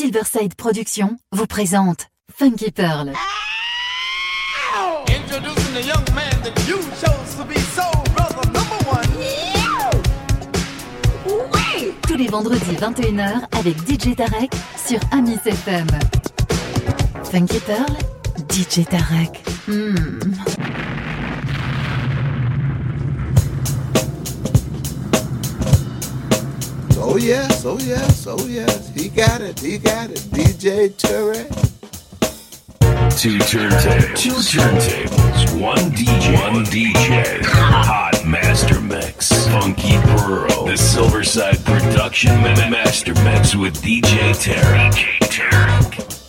Silverside Productions vous présente Funky Pearl. Introducing the young man that you chose to be soul brother number one. Tous les vendredis 21h avec DJ Tarek sur Amis FM. Funky Pearl, DJ Tarek. Hmm. Oh yes, oh yes, oh yes. He got it, he got it. DJ Tarek. Two turntables. Two turntables. One DJ. One DJ. Hot Master Mix. Funky Pearl. The Silverside Production Master Mix with DJ Tarek. DJ Tarek.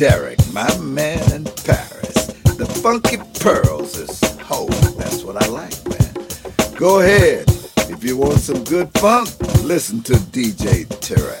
DJ Tarek, my man in Paris. The Funky Pearls is ho. That's what I like, man. Go ahead. If you want some good funk, listen to DJ Tarek.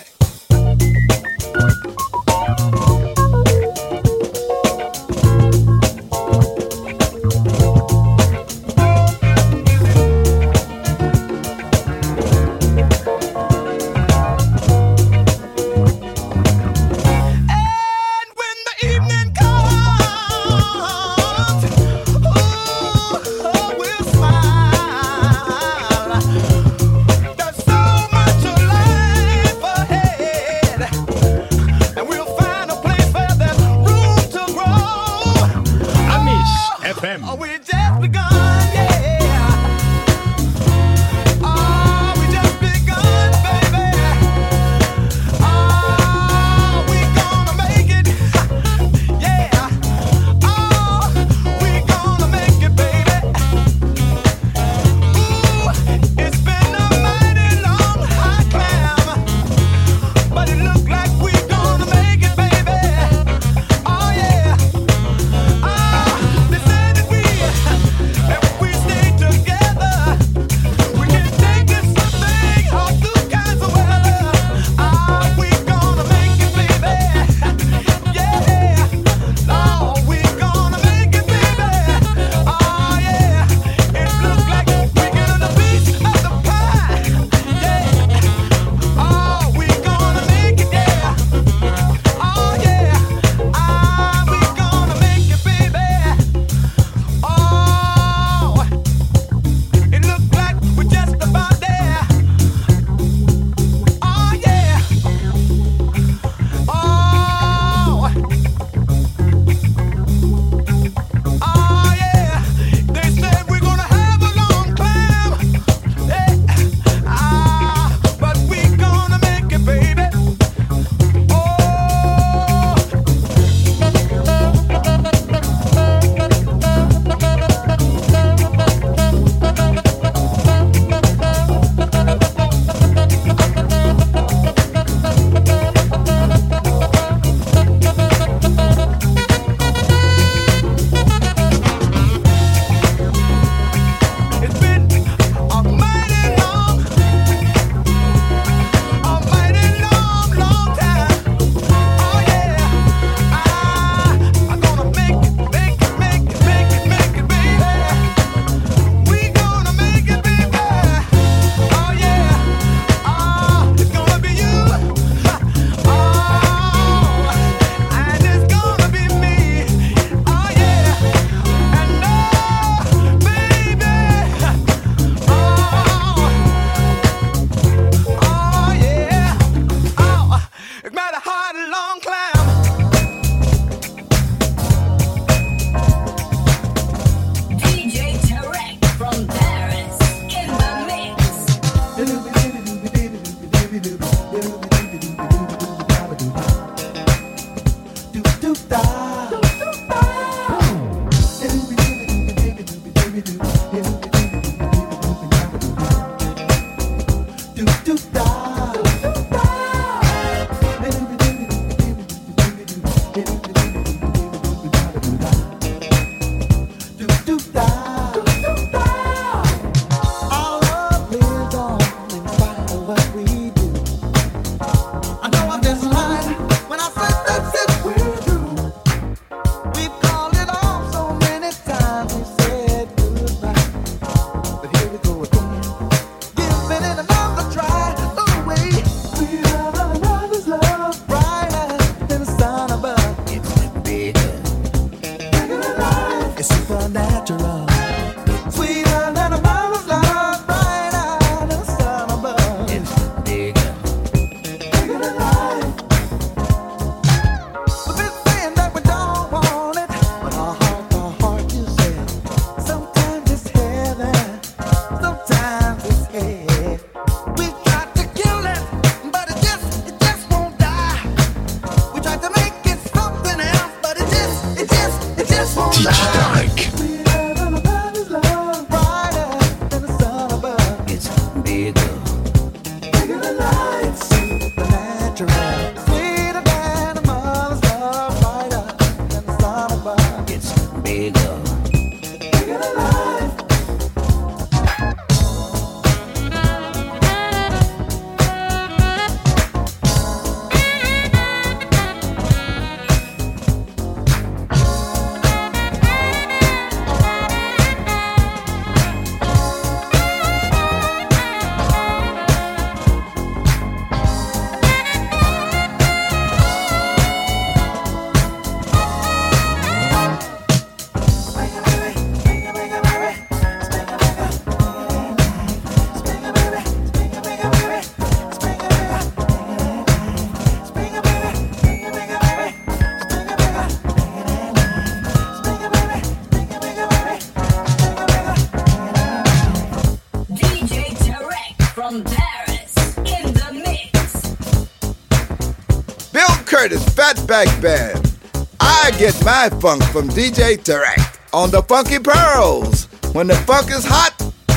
Back Band. I get my funk from DJ Tarek on the Funky Pearls. When the funk is hot,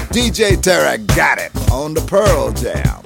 DJ Tarek got it on the Pearl Jam.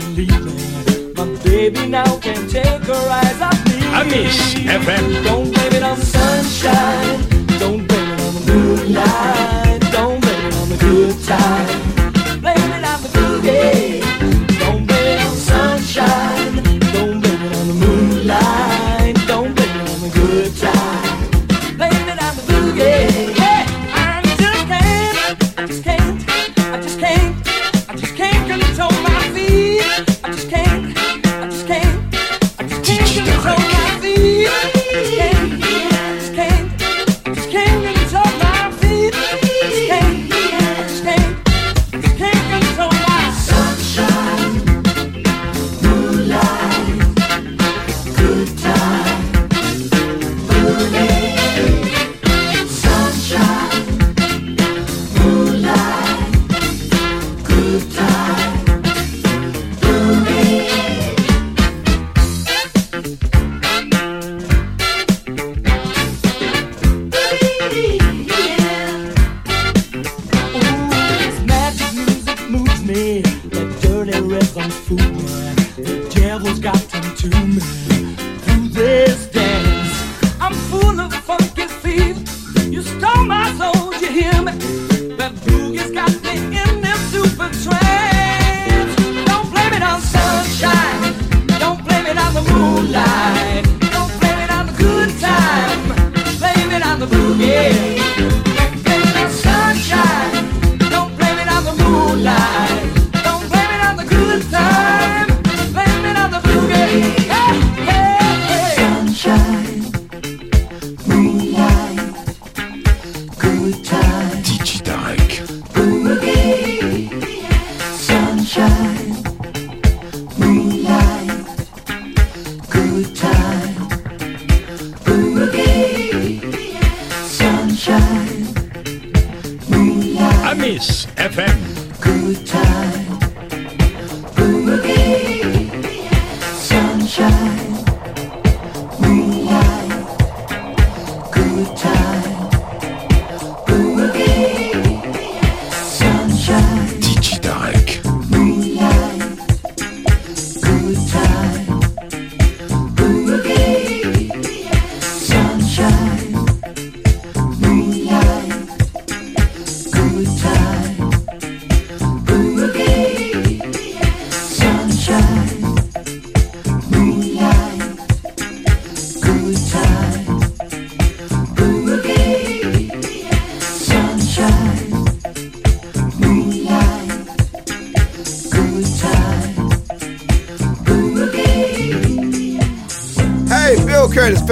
believing. My baby now can take her eyes off me. Amis FM. Don't blame it on the sunshine. Don't blame it on the moonlight. Don't blame it on the good time.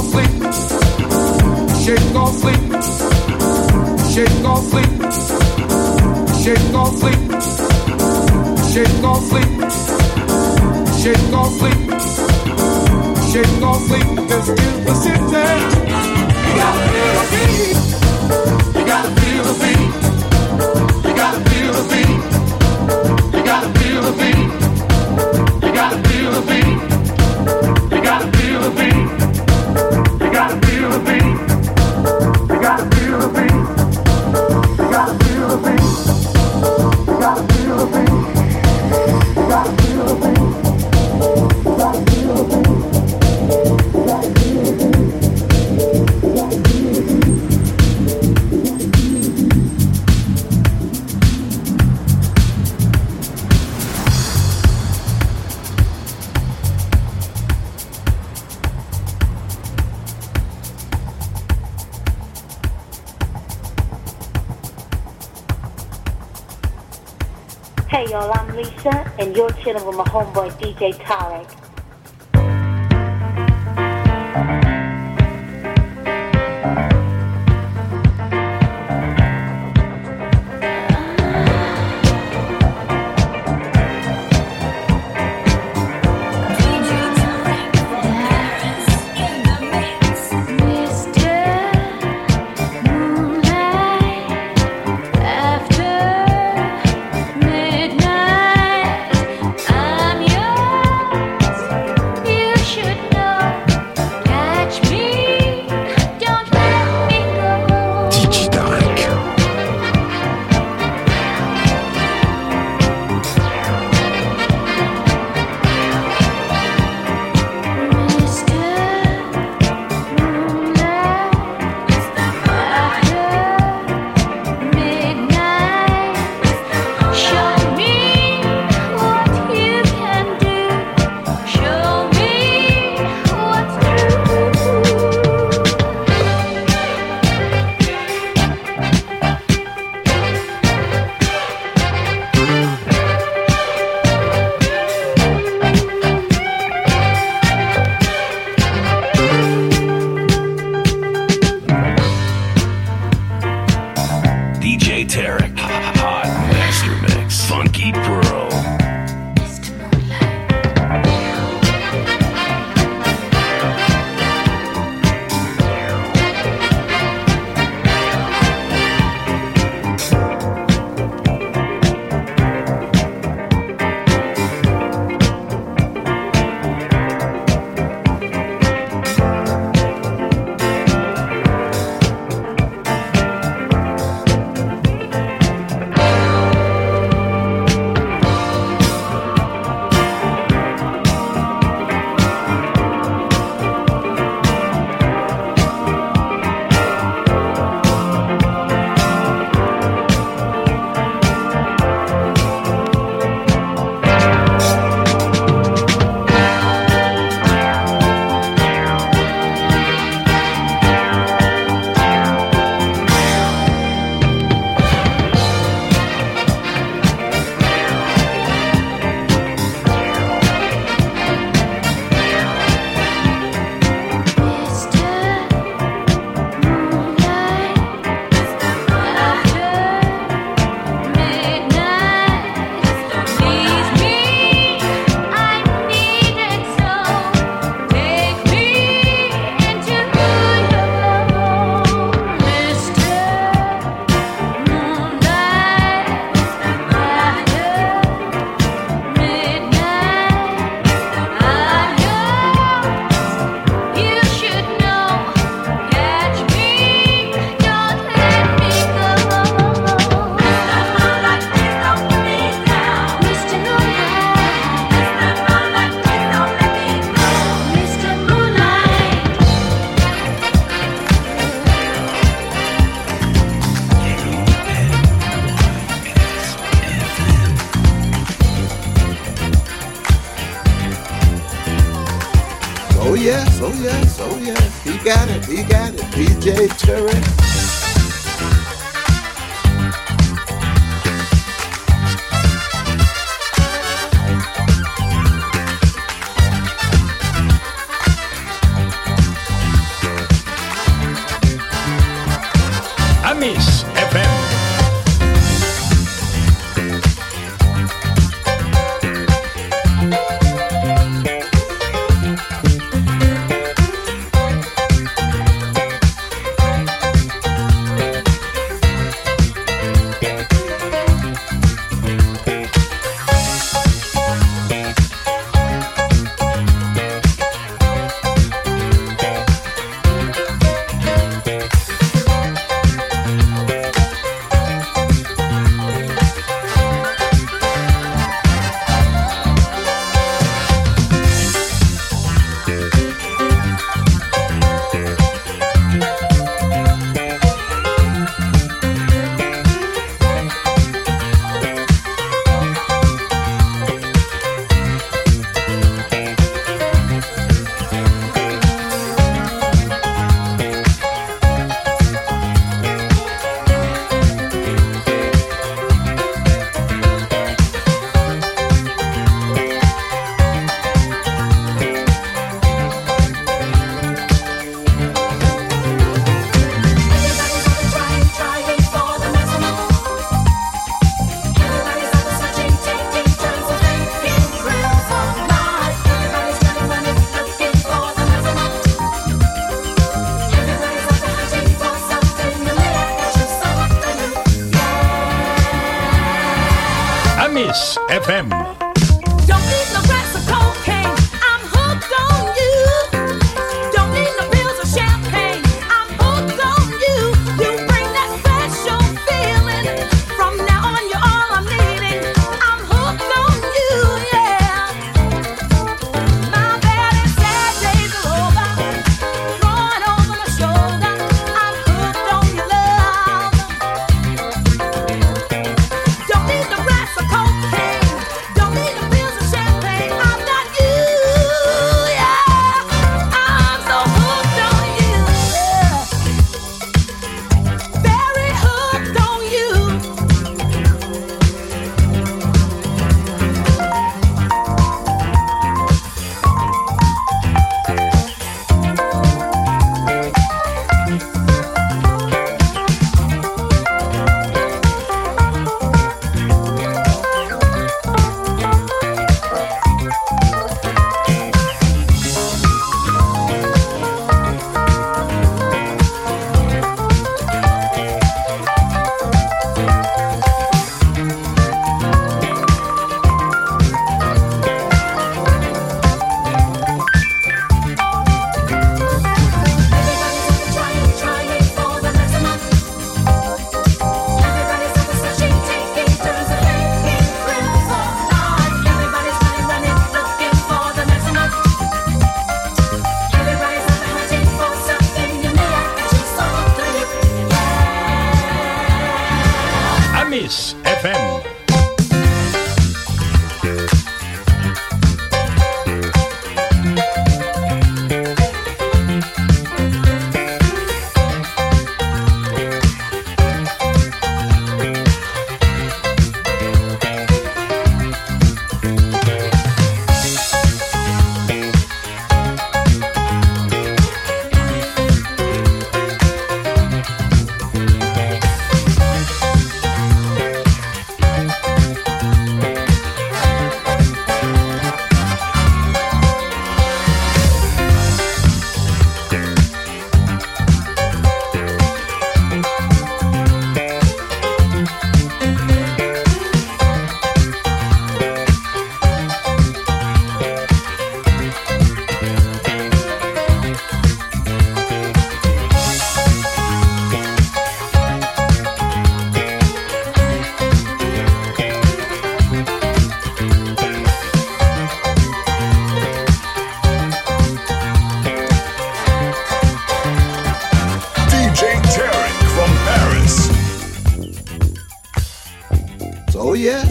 off. Shake off sleep. Shake off sleep. Shake off sleep. Shake off sleep. Shake off sleep. Shake off sleep. There's still the city. You gotta feel the beat. You gotta feel the beat. You gotta feel the beat. You gotta feel the beat. You gotta feel the beat. You gotta feel the beat. thinking of my homeboy DJ Tarek.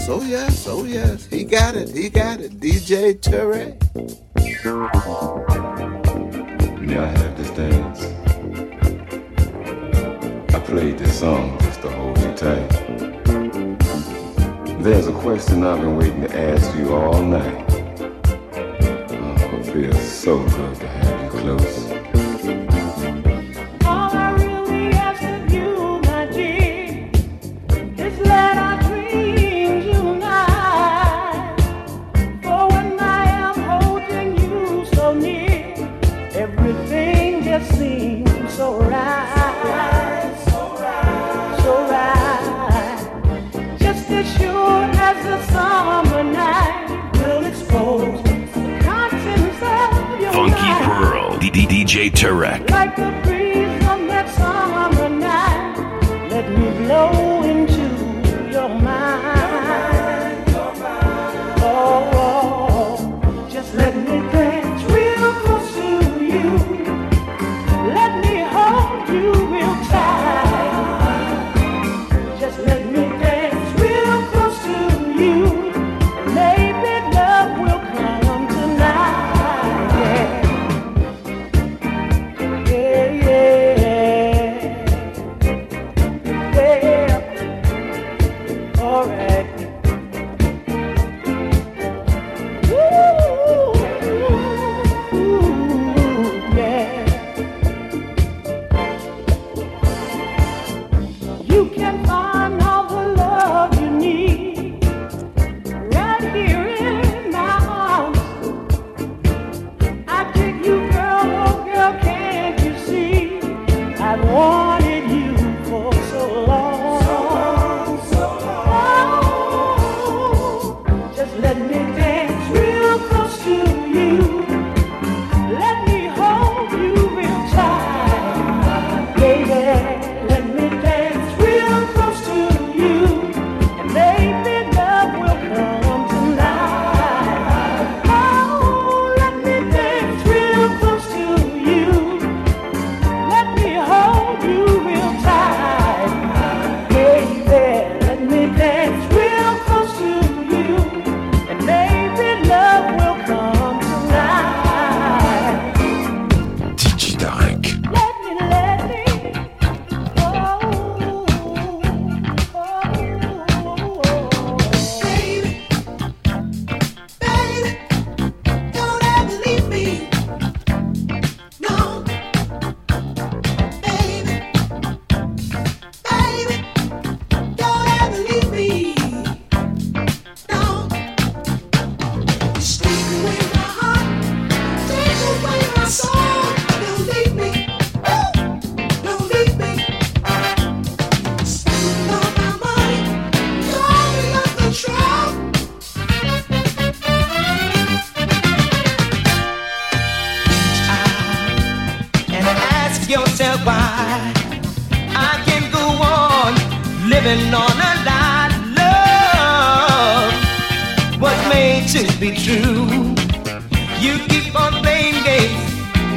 oh yes, oh yes. He got it, he got it. DJ Ture. May I have this dance. I played this song just to hold you tight. There's a question I've been waiting to ask you all night. Oh, it feels so good to have you close. you can find.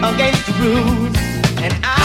against the rules, and I.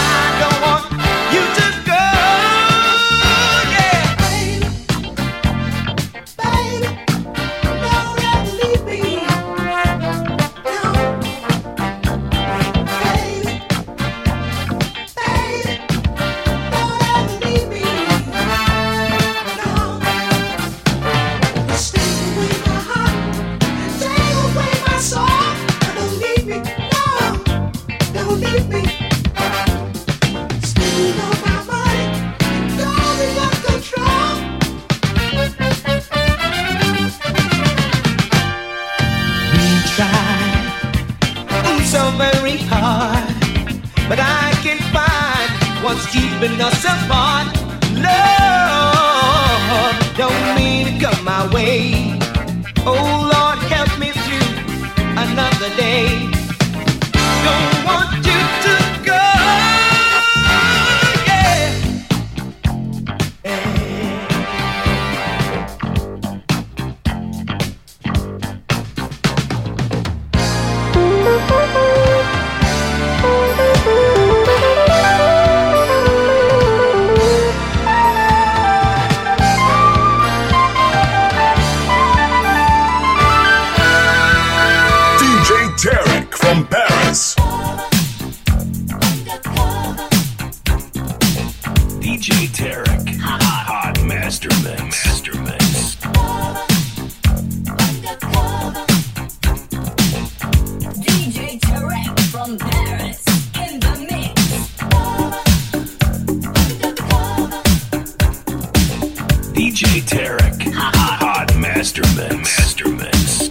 Master Mix. Master Mix.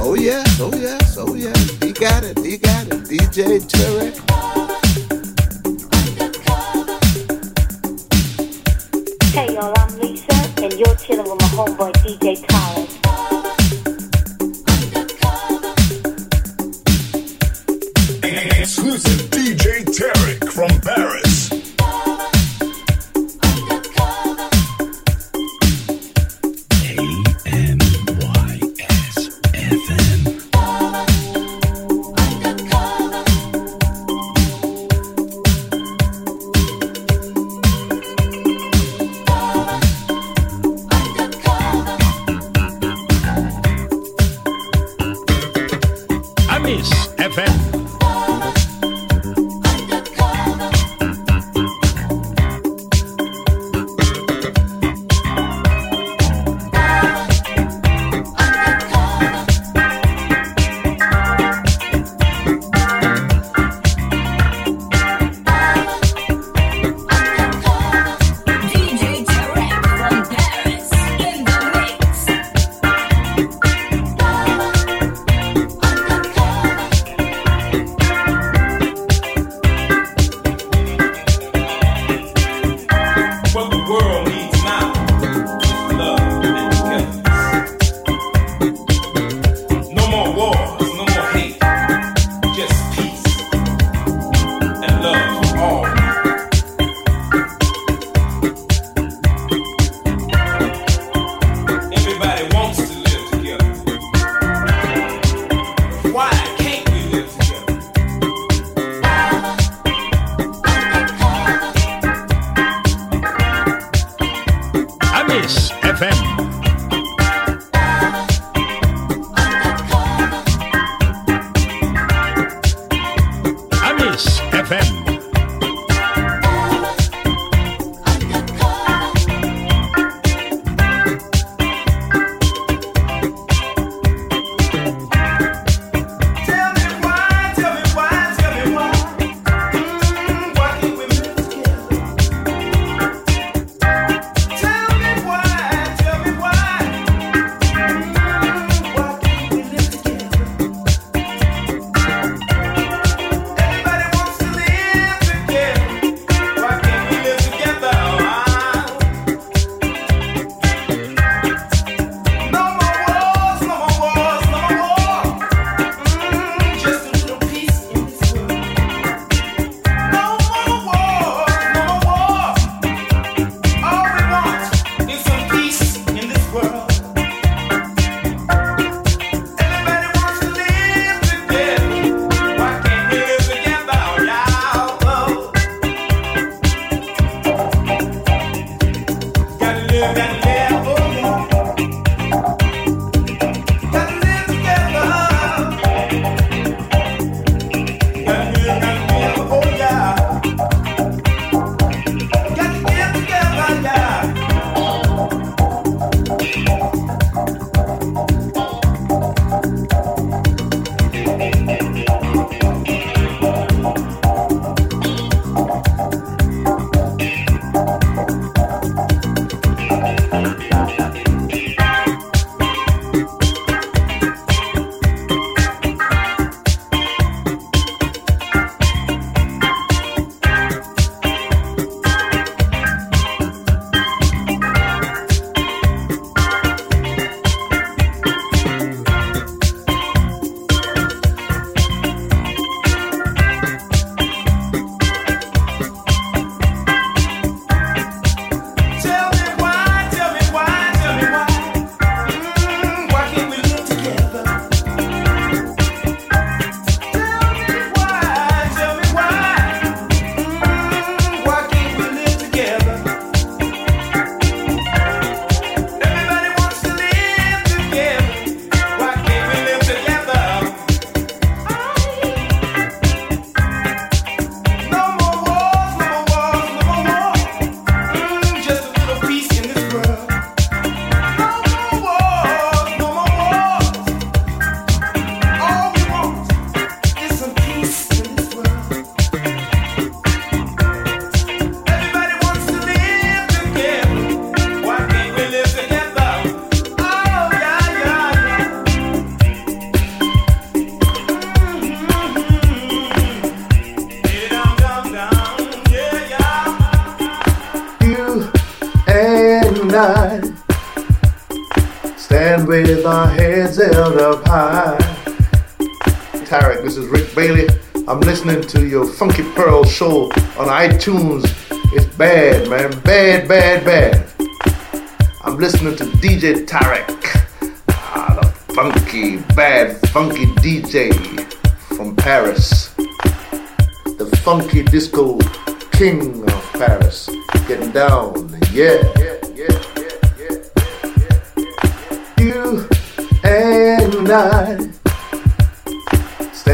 Oh yes, oh yes, oh yes. He got it, he got it. DJ Tarek. Funky Pearl show on iTunes. It's bad, man. Bad, bad, bad. I'm listening to DJ Tarek. Ah, the funky, bad, funky DJ from Paris. The funky disco king of Paris. Getting down. Yeah, yeah, yeah, yeah, yeah, yeah, yeah. You and I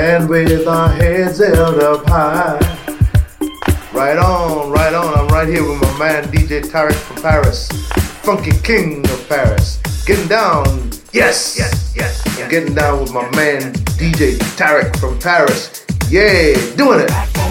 stand with our heads held up high. Right on, right on. I'm right here with my man DJ Tarek from Paris, funky king of Paris. Getting down, yes, yes, yes. I'm getting down with my man DJ Tarek from Paris. Yeah, doing it.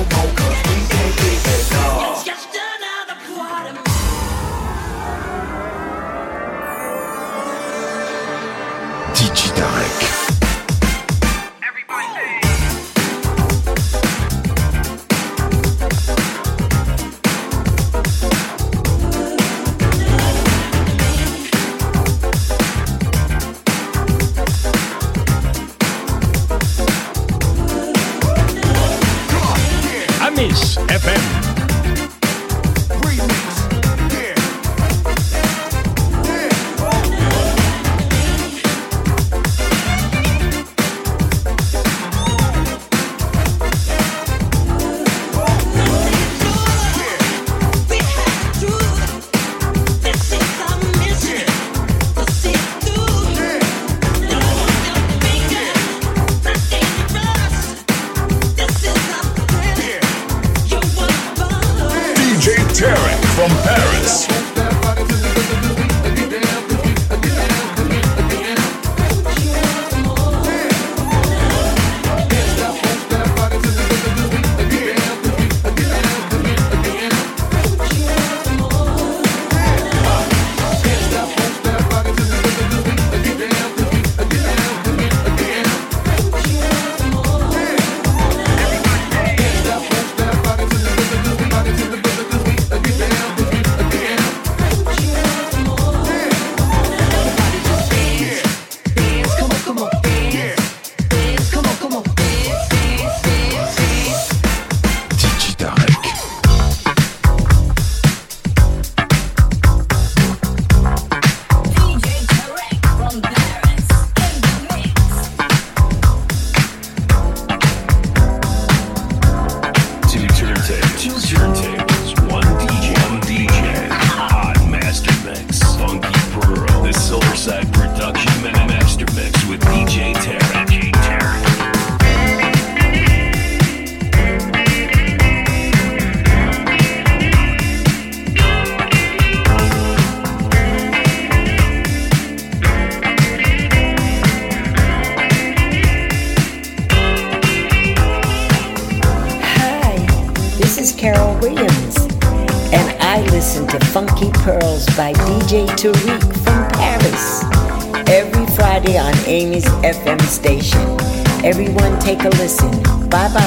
Station. Everyone take a listen. Bye bye.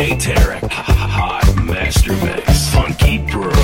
DJ Tarek, Hot Master Mix, Funky Pearl.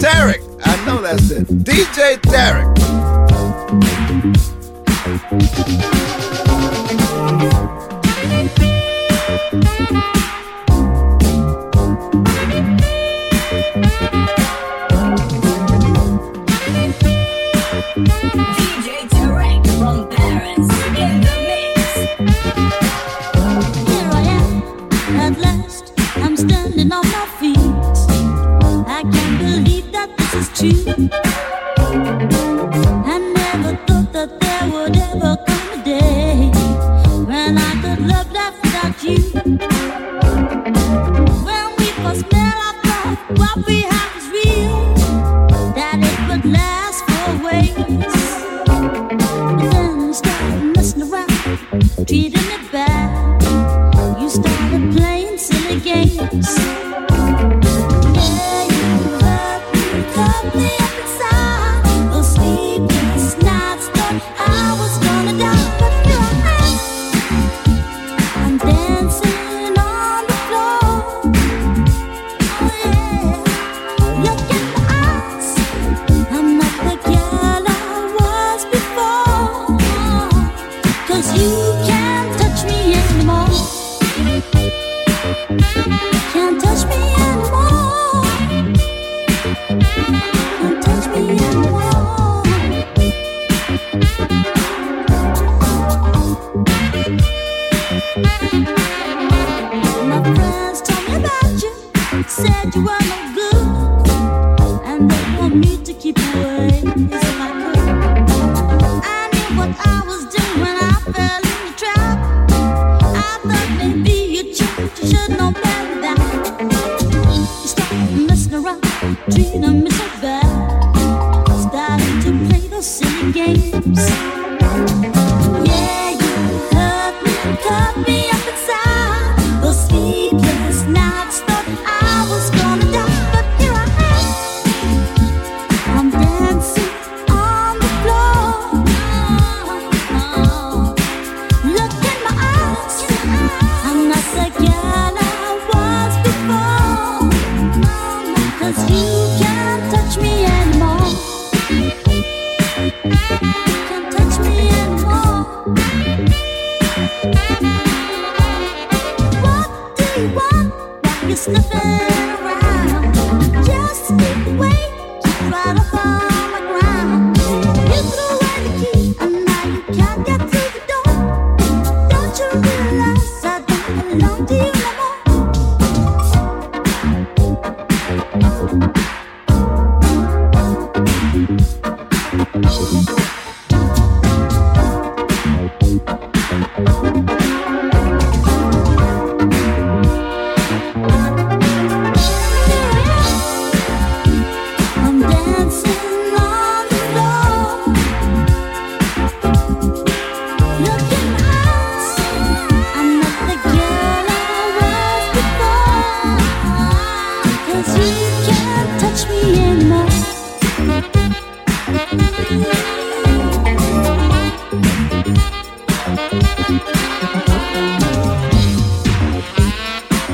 Tarek, I know that's it. DJ Tarek.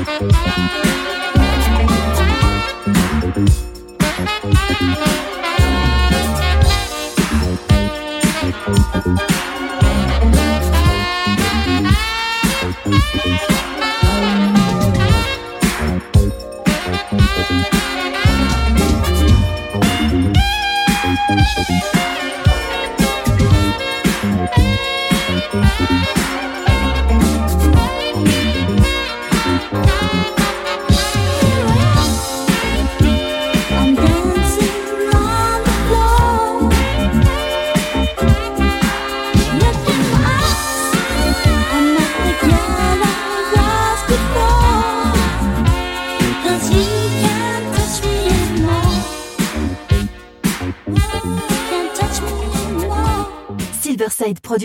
Música